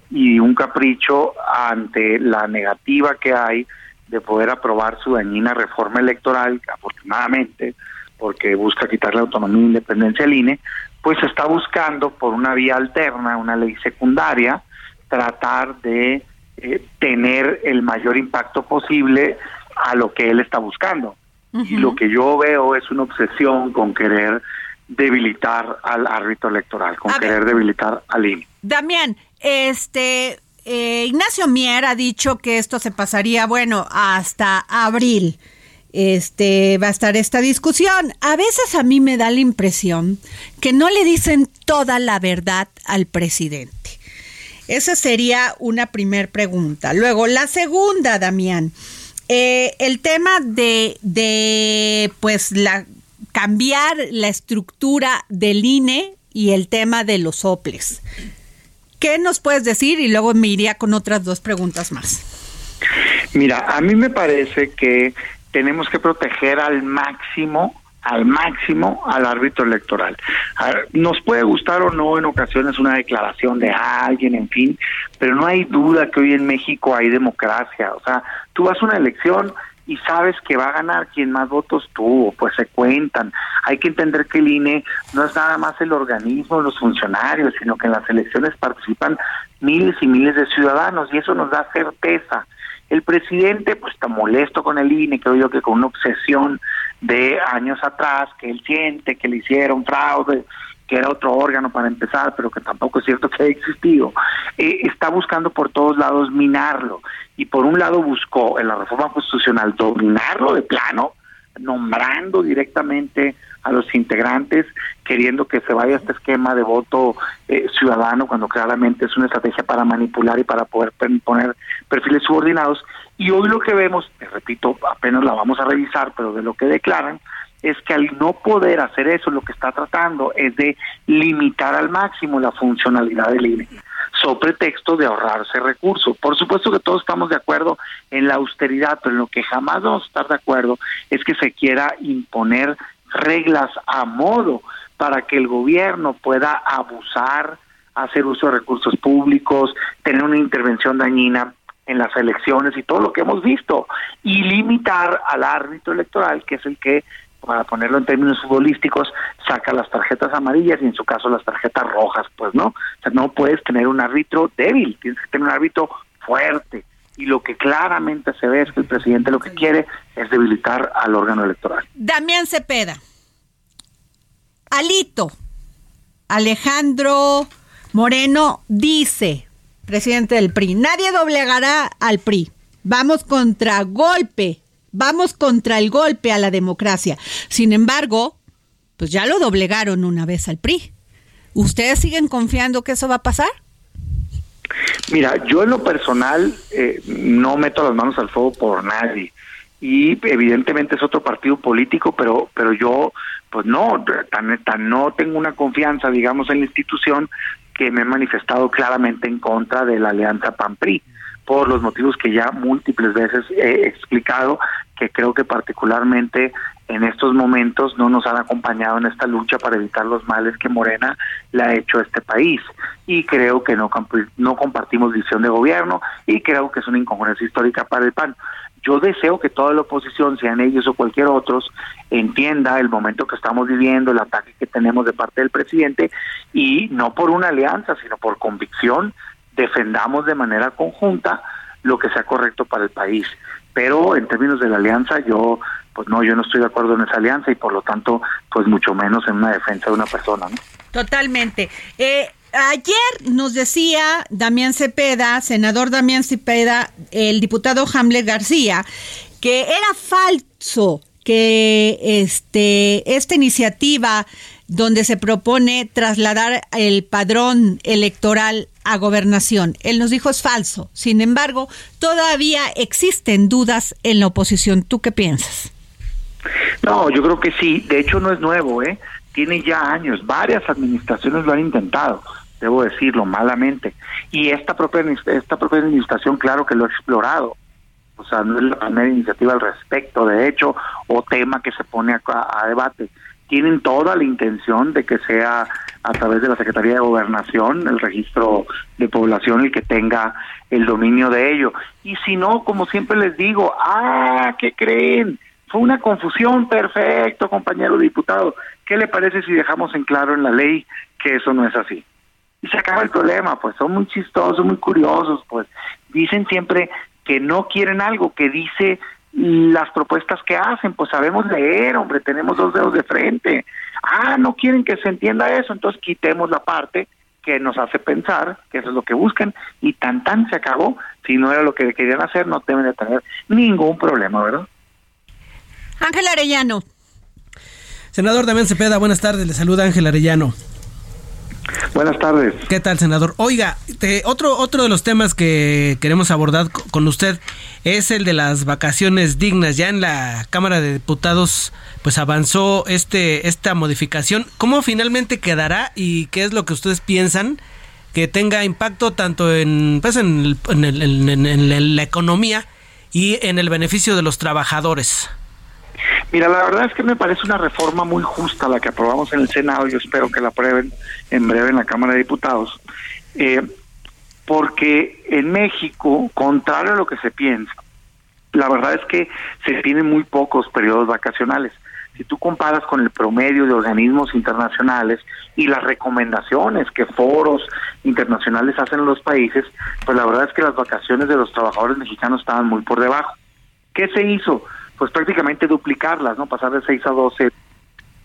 y un capricho ante la negativa que hay de poder aprobar su dañina reforma electoral, afortunadamente, porque busca quitar la autonomía e independencia al INE, pues está buscando por una vía alterna, una ley secundaria, tratar de eh, tener el mayor impacto posible a lo que él está buscando. Y lo que yo veo es una obsesión con querer debilitar al árbitro electoral, con querer debilitar al INE. Damián, este eh, Ignacio Mier ha dicho que esto se pasaría, bueno, hasta abril. Este va a estar esta discusión. A veces a mí me da la impresión que no le dicen toda la verdad al presidente. Esa sería una primer pregunta. Luego, la segunda, Damián, eh, el tema de, de, pues, la cambiar la estructura del INE y el tema de los OPLES. ¿Qué nos puedes decir? Y luego me iría con otras dos preguntas más. Mira, a mí me parece que tenemos que proteger al máximo al máximo al árbitro electoral. Nos puede gustar o no en ocasiones una declaración de alguien, en fin, pero no hay duda que hoy en México hay democracia. O sea, tú vas a una elección y sabes que va a ganar quien más votos tuvo, pues se cuentan. Hay que entender que el INE no es nada más el organismo, los funcionarios, sino que en las elecciones participan miles y miles de ciudadanos y eso nos da certeza. El presidente pues está molesto con el INE, creo yo que con una obsesión de años atrás, que él siente que le hicieron fraude, que era otro órgano para empezar, pero que tampoco es cierto que haya existido, eh, está buscando por todos lados minarlo. Y por un lado buscó en la reforma constitucional dominarlo de plano, nombrando directamente a los integrantes, queriendo que se vaya este esquema de voto eh, ciudadano, cuando claramente es una estrategia para manipular y para poder poner perfiles subordinados. Y hoy lo que vemos, te repito, apenas la vamos a revisar, pero de lo que declaran, es que al no poder hacer eso, lo que está tratando es de limitar al máximo la funcionalidad del INE, sobre pretexto de ahorrarse recursos. Por supuesto que todos estamos de acuerdo en la austeridad, pero en lo que jamás vamos a estar de acuerdo es que se quiera imponer reglas a modo para que el gobierno pueda abusar, hacer uso de recursos públicos, tener una intervención dañina en las elecciones y todo lo que hemos visto, y limitar al árbitro electoral, que es el que, para ponerlo en términos futbolísticos, saca las tarjetas amarillas y en su caso las tarjetas rojas, pues no, o sea, no puedes tener un árbitro débil, tienes que tener un árbitro fuerte, y lo que claramente se ve es que el presidente lo que quiere es debilitar al órgano electoral. Damián Cepeda. Alito. Alejandro Moreno dice, presidente del PRI, nadie doblegará al PRI. Vamos contra golpe, vamos contra el golpe a la democracia. Sin embargo, pues ya lo doblegaron una vez al PRI. ¿Ustedes siguen confiando que eso va a pasar? Mira, yo en lo personal eh, no meto las manos al fuego por nadie y evidentemente es otro partido político, pero pero yo pues no tan, tan no tengo una confianza, digamos, en la institución que me he manifestado claramente en contra de la alianza PAN-PRI por los motivos que ya múltiples veces he explicado, que creo que particularmente en estos momentos no nos han acompañado en esta lucha para evitar los males que Morena le ha hecho a este país. Y creo que no, no compartimos visión de gobierno y creo que es una incongruencia histórica para el PAN. Yo deseo que toda la oposición, sean ellos o cualquier otros, entienda el momento que estamos viviendo, el ataque que tenemos de parte del presidente y no por una alianza, sino por convicción, defendamos de manera conjunta lo que sea correcto para el país. Pero en términos de la alianza, yo, pues no, yo no estoy de acuerdo en esa alianza y por lo tanto, pues mucho menos en una defensa de una persona, ¿no? Totalmente. Eh, Ayer nos decía Damián Cepeda, senador Damián Cepeda, el diputado Hamlet García, que era falso que este, esta iniciativa donde se propone trasladar el padrón electoral a gobernación. Él nos dijo es falso. Sin embargo, todavía existen dudas en la oposición. ¿Tú qué piensas? No, yo creo que sí. De hecho, no es nuevo, ¿eh? Tiene ya años. Varias administraciones lo han intentado debo decirlo malamente. Y esta propia, esta propia administración, claro que lo ha explorado. O sea, no es la primera iniciativa al respecto, de hecho, o tema que se pone a, debate. Tienen toda la intención de que sea a través de la Secretaría de Gobernación, el registro de población, el que tenga el dominio de ello. Y si no, como siempre les digo, ah, ¿qué creen? Fue una confusión, perfecto, compañero diputado. ¿Qué le parece si dejamos en claro en la ley que eso no es así? Y se acaba el problema, pues son muy chistosos, muy curiosos, pues dicen siempre que no quieren algo, que dice las propuestas que hacen, pues sabemos leer, hombre, tenemos dos dedos de frente. Ah, no quieren que se entienda eso, entonces quitemos la parte que nos hace pensar que eso es lo que buscan y tan tan se acabó. Si no era lo que querían hacer, no deben de tener ningún problema, ¿verdad? Ángel Arellano. Senador Damián Cepeda, buenas tardes, le saluda Ángel Arellano. Buenas tardes. ¿Qué tal, senador? Oiga, otro, otro de los temas que queremos abordar con usted es el de las vacaciones dignas. Ya en la Cámara de Diputados pues avanzó este, esta modificación. ¿Cómo finalmente quedará y qué es lo que ustedes piensan que tenga impacto tanto en, pues en, en la economía y en el beneficio de los trabajadores? Mira, la verdad es que me parece una reforma muy justa la que aprobamos en el Senado. Yo espero que la aprueben en breve en la Cámara de Diputados. Eh, porque en México, contrario a lo que se piensa, la verdad es que se tienen muy pocos periodos vacacionales. Si tú comparas con el promedio de organismos internacionales y las recomendaciones que foros internacionales hacen en los países, pues la verdad es que las vacaciones de los trabajadores mexicanos estaban muy por debajo. ¿Qué se hizo? Pues prácticamente duplicarlas, ¿no? Pasar de 6 a 12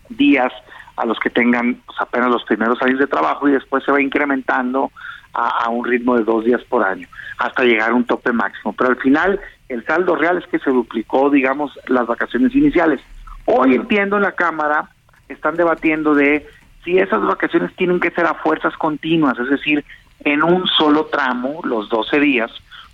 días a los que tengan pues, apenas los primeros años de trabajo y después se va incrementando a, un ritmo de dos días por año hasta llegar a un tope máximo. Pero al final el saldo real es que se duplicó, digamos, las vacaciones iniciales. Hoy entiendo en la Cámara, están debatiendo de si esas vacaciones tienen que ser a fuerzas continuas, es decir, en un solo tramo, los 12 días,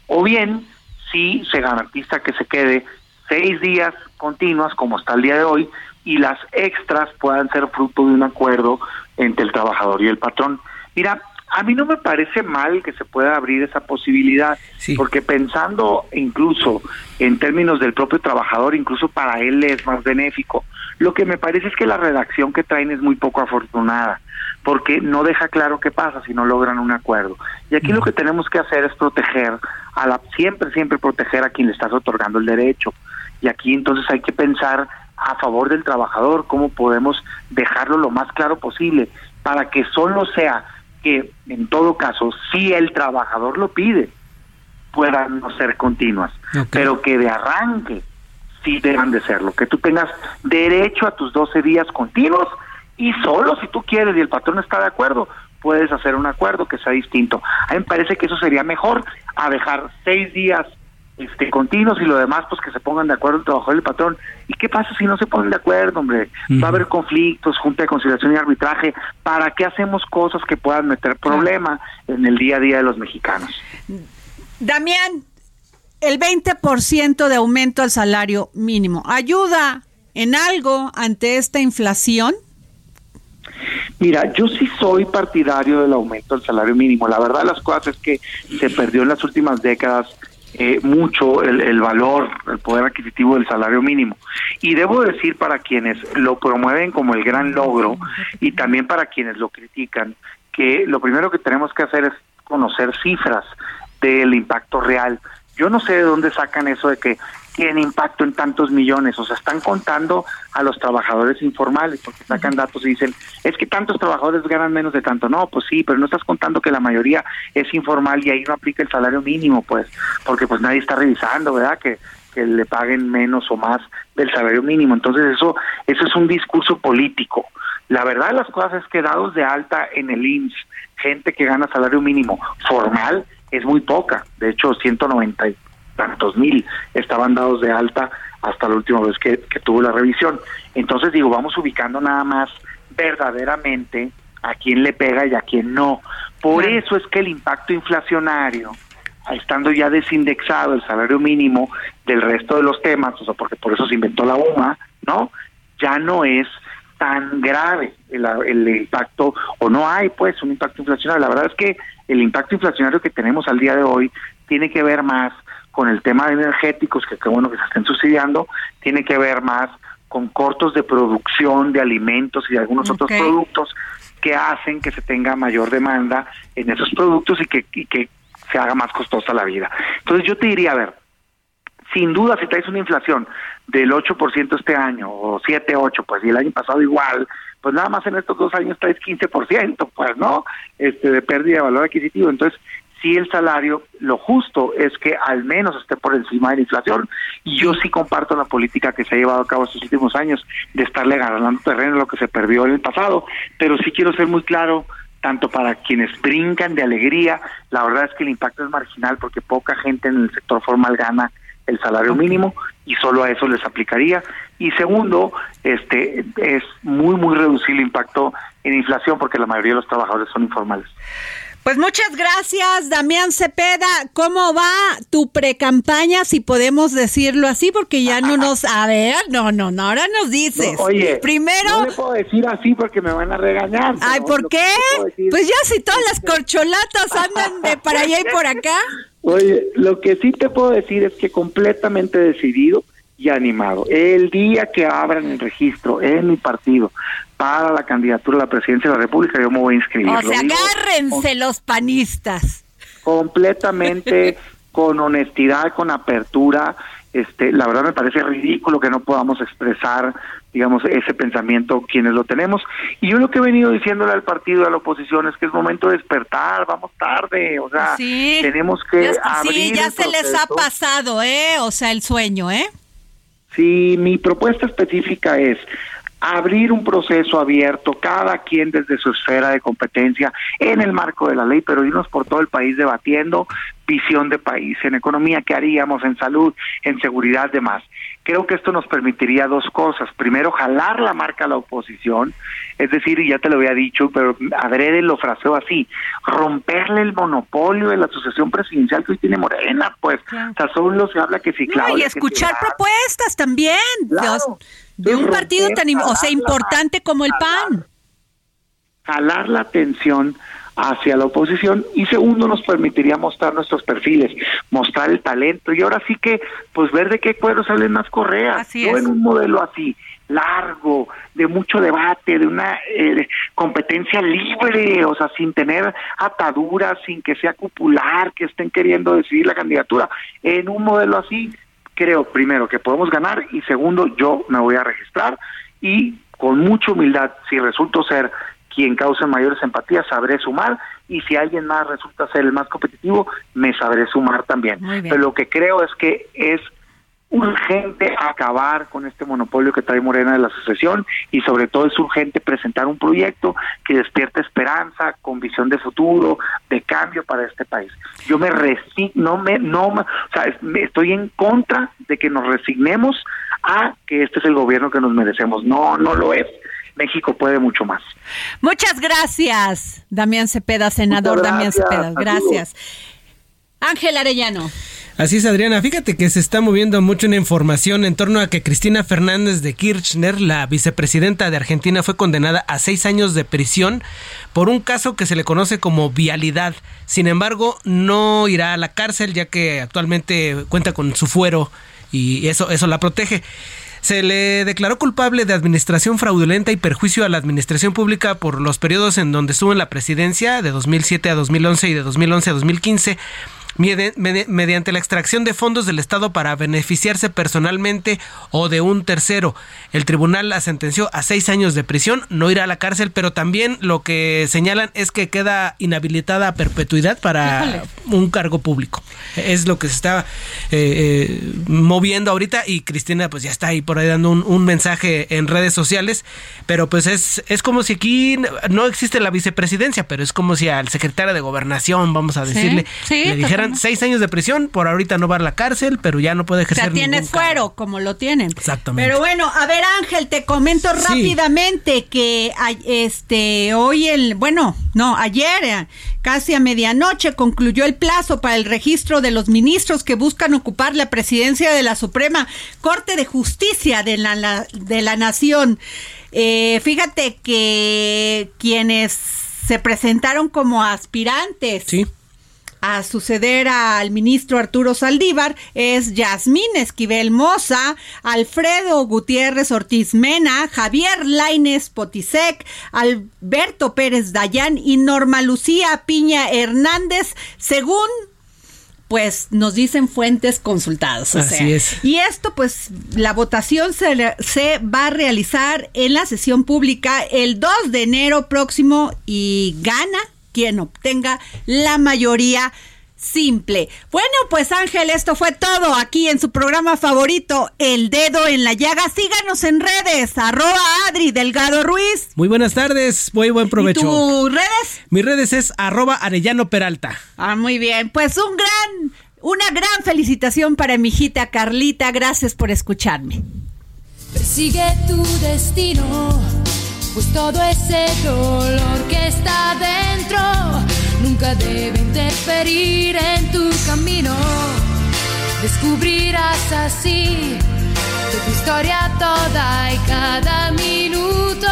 o bien si se garantiza que se quede seis días continuas, como está el día de hoy, y las extras puedan ser fruto de un acuerdo entre el trabajador y el patrón. Mira, a mí no me parece mal que se pueda abrir esa posibilidad, porque pensando incluso en términos del propio trabajador, incluso para él es más benéfico. Lo que me parece es que la redacción que traen es muy poco afortunada, porque no deja claro qué pasa si no logran un acuerdo. Y aquí lo que tenemos que hacer es proteger a la siempre siempre proteger a quien le estás otorgando el derecho y aquí entonces hay que pensar a favor del trabajador, cómo podemos dejarlo lo más claro posible para que solo sea que en todo caso, si el trabajador lo pide, puedan no ser continuas, pero que de arranque sí deban de serlo, que tú tengas derecho a tus 12 días continuos y solo si tú quieres y el patrón está de acuerdo, puedes hacer un acuerdo que sea distinto. A mí me parece que eso sería mejor a dejar seis días este, continuos y lo demás, pues que se pongan de acuerdo el trabajador y el patrón. ¿Y qué pasa si no se ponen de acuerdo, hombre? Va a haber conflictos, junta de conciliación y arbitraje. ¿Para qué hacemos cosas que puedan meter problema en el día a día de los mexicanos? Damián, el 20% de aumento al salario mínimo, ¿ayuda en algo ante esta inflación? Mira, yo sí soy partidario del aumento del salario mínimo. La verdad las cosas es que se perdió en las últimas décadas eh, mucho el, el, valor, el poder adquisitivo del salario mínimo. Y debo decir para quienes lo promueven como el gran logro y también para quienes lo critican, que lo primero que tenemos que hacer es conocer cifras del impacto real. Yo no sé de dónde sacan eso de que tiene impacto en tantos millones, o sea, están contando a los trabajadores informales, porque sacan datos y dicen, es que tantos trabajadores ganan menos de tanto, no, pues sí, pero no estás contando que la mayoría es informal y ahí no aplica el salario mínimo, pues, porque pues nadie está revisando, ¿verdad? Que, que le paguen menos o más del salario mínimo, entonces eso, eso es un discurso político. La verdad de las cosas es que dados de alta en el IMSS, gente que gana salario mínimo formal, es muy poca, de hecho 190 tantos mil estaban dados de alta hasta la última vez que, tuvo la revisión. Entonces digo, vamos ubicando nada más verdaderamente a quién le pega y a quién no. Por eso es que el impacto inflacionario, estando ya desindexado el salario mínimo del resto de los temas, o sea, porque por eso se inventó la UMA, ¿no? Ya no es tan grave el, el impacto, o no hay pues un impacto inflacionario. La verdad es que el impacto inflacionario que tenemos al día de hoy tiene que ver más con el tema de energéticos, que qué bueno que se estén subsidiando, tiene que ver más con cortos de producción de alimentos y de algunos otros productos que hacen que se tenga mayor demanda en esos productos y que, y que se haga más costosa la vida. Entonces yo te diría, a ver, sin duda si traes una inflación del 8% este año o 7, 8, pues y el año pasado igual, pues nada más en estos dos años traes 15%, pues, ¿no? Este de pérdida de valor adquisitivo. Entonces, sí el salario, lo justo es que al menos esté por encima de la inflación. Y yo sí comparto la política que se ha llevado a cabo estos últimos años de estarle ganando terreno a lo que se perdió en el pasado. Pero sí quiero ser muy claro, tanto para quienes brincan de alegría, la verdad es que el impacto es marginal porque poca gente en el sector formal gana el salario mínimo y solo a eso les aplicaría. Y segundo, este es muy muy reducido el impacto en inflación porque la mayoría de los trabajadores son informales. Pues muchas gracias, Damián Cepeda. ¿Cómo va tu precampaña, si podemos decirlo así? Porque ya no nos... A ver, no, no, no, ahora nos dices. oye, primero... No le puedo decir así porque me van a regañar. Ay, ¿por qué? Pues ya si todas las corcholatas andan de para allá y por acá. Oye, lo que sí te puedo decir es que completamente decidido y animado. El día que abran el registro en mi partido para la candidatura a la presidencia de la República, yo me voy a inscribir. O sea, agárrense los panistas. Completamente con honestidad, con apertura. Este, la verdad me parece ridículo que no podamos expresar, digamos, ese pensamiento quienes lo tenemos. Y yo lo que he venido diciéndole al partido, a la oposición, es que es momento de despertar, vamos tarde, o sea, tenemos que abrir Sí, ya se les ha pasado, ¿eh? O sea, el sueño, ¿eh? Sí, mi propuesta específica es abrir un proceso abierto, cada quien desde su esfera de competencia, en el marco de la ley, pero irnos por todo el país debatiendo visión de país, en economía, qué haríamos, en salud, en seguridad, demás. Creo que esto nos permitiría dos cosas. Primero, jalar la marca a la oposición, es decir, y ya te lo había dicho, pero adrede lo fraseo así, romperle el monopolio de la asociación presidencial que hoy tiene Morena, pues, o sea, solo se habla que si claro. y escuchar propuestas también de, un partido tan, o sea, importante como el PAN. Jalar la atención hacia la oposición y segundo nos permitiría mostrar nuestros perfiles, mostrar el talento y ahora sí que pues ver de qué cuero salen más correas, no en un modelo así largo, de mucho debate, de una eh, competencia libre, o sea, sin tener ataduras, sin que sea cupular, que estén queriendo decidir la candidatura. En un modelo así, creo, primero, que podemos ganar y segundo, yo me voy a registrar y con mucha humildad, si resulto ser quien cause mayores empatías, sabré sumar y si alguien más resulta ser el más competitivo, me sabré sumar también. Pero lo que creo es que es urgente acabar con este monopolio que trae Morena de la sucesión y sobre todo es urgente presentar un proyecto que despierte esperanza, con visión de futuro, de cambio para este país. Yo me resigno, no me, no, o sea, estoy en contra de que nos resignemos a que este es el gobierno que nos merecemos. No, no lo es. México puede mucho más. Muchas gracias, Damián Cepeda, senador Damián Cepeda. Gracias. Ángel Arellano. Así es, Adriana. Fíjate que se está moviendo mucho una información en torno a que Cristina Fernández de Kirchner, la vicepresidenta de Argentina, fue condenada a seis años de prisión por un caso que se le conoce como vialidad. Sin embargo, no irá a la cárcel ya que actualmente cuenta con su fuero y eso, eso la protege. Se le declaró culpable de administración fraudulenta y perjuicio a la administración pública por los periodos en donde estuvo en la presidencia de 2007 a 2011 y de 2011 a 2015 mediante la extracción de fondos del Estado para beneficiarse personalmente o de un tercero. El tribunal la sentenció a seis años de prisión, no irá a la cárcel, pero también lo que señalan es que queda inhabilitada a perpetuidad para un cargo público. Es lo que se está eh, eh, moviendo ahorita y Cristina pues ya está ahí por ahí dando un, mensaje en redes sociales, pero pues es, es como si aquí no existe la vicepresidencia, pero es como si al secretario de gobernación, vamos a decirle, le dijera seis años de prisión, por ahorita no va a la cárcel, pero ya no puede ejercer. O sea, tiene fuero, como lo tienen. Exactamente. Pero bueno, a ver, Ángel, te comento rápidamente que este hoy el, bueno, no, ayer, eh, casi a medianoche, concluyó el plazo para el registro de los ministros que buscan ocupar la presidencia de la Suprema Corte de Justicia de la, de la Nación. Eh, fíjate que quienes se presentaron como aspirantes. Sí a suceder al ministro Arturo Saldívar es Yasmín Esquivel Moza, Alfredo Gutiérrez Ortiz Mena, Javier Laines Potisek, Alberto Pérez Dayán y Norma Lucía Piña Hernández, según pues nos dicen fuentes consultadas. Así es. Y esto, pues, la votación se, se, va a realizar en la sesión pública el 2 de enero próximo y gana quien obtenga la mayoría simple. Bueno, pues Ángel, esto fue todo aquí en su programa favorito, El Dedo en la Llaga. Síganos en redes, arroba Adri Delgado Ruiz. Muy buenas tardes, muy buen provecho. ¿Y tus redes? Mis redes es arroba Arellano Peralta. Ah, muy bien. Pues un gran, una gran felicitación para mi hijita Carlita. Gracias por escucharme. Persigue tu destino pues todo ese dolor que está dentro nunca debe interferir en tu camino. Descubrirás así que tu historia toda y cada minuto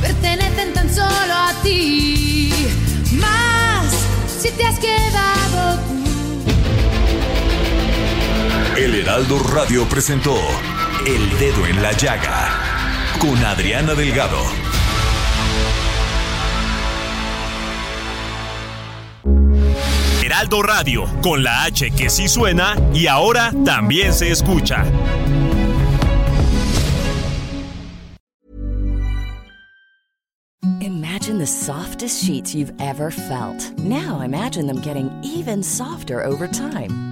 pertenecen tan solo a ti. Más si te has quedado tú. El Heraldo Radio presentó El Dedo en la Llaga con Adriana Delgado. Heraldo Radio, con la H que sí suena y ahora también se escucha. Imagine the softest sheets you've ever felt. Now imagine them getting even softer over time.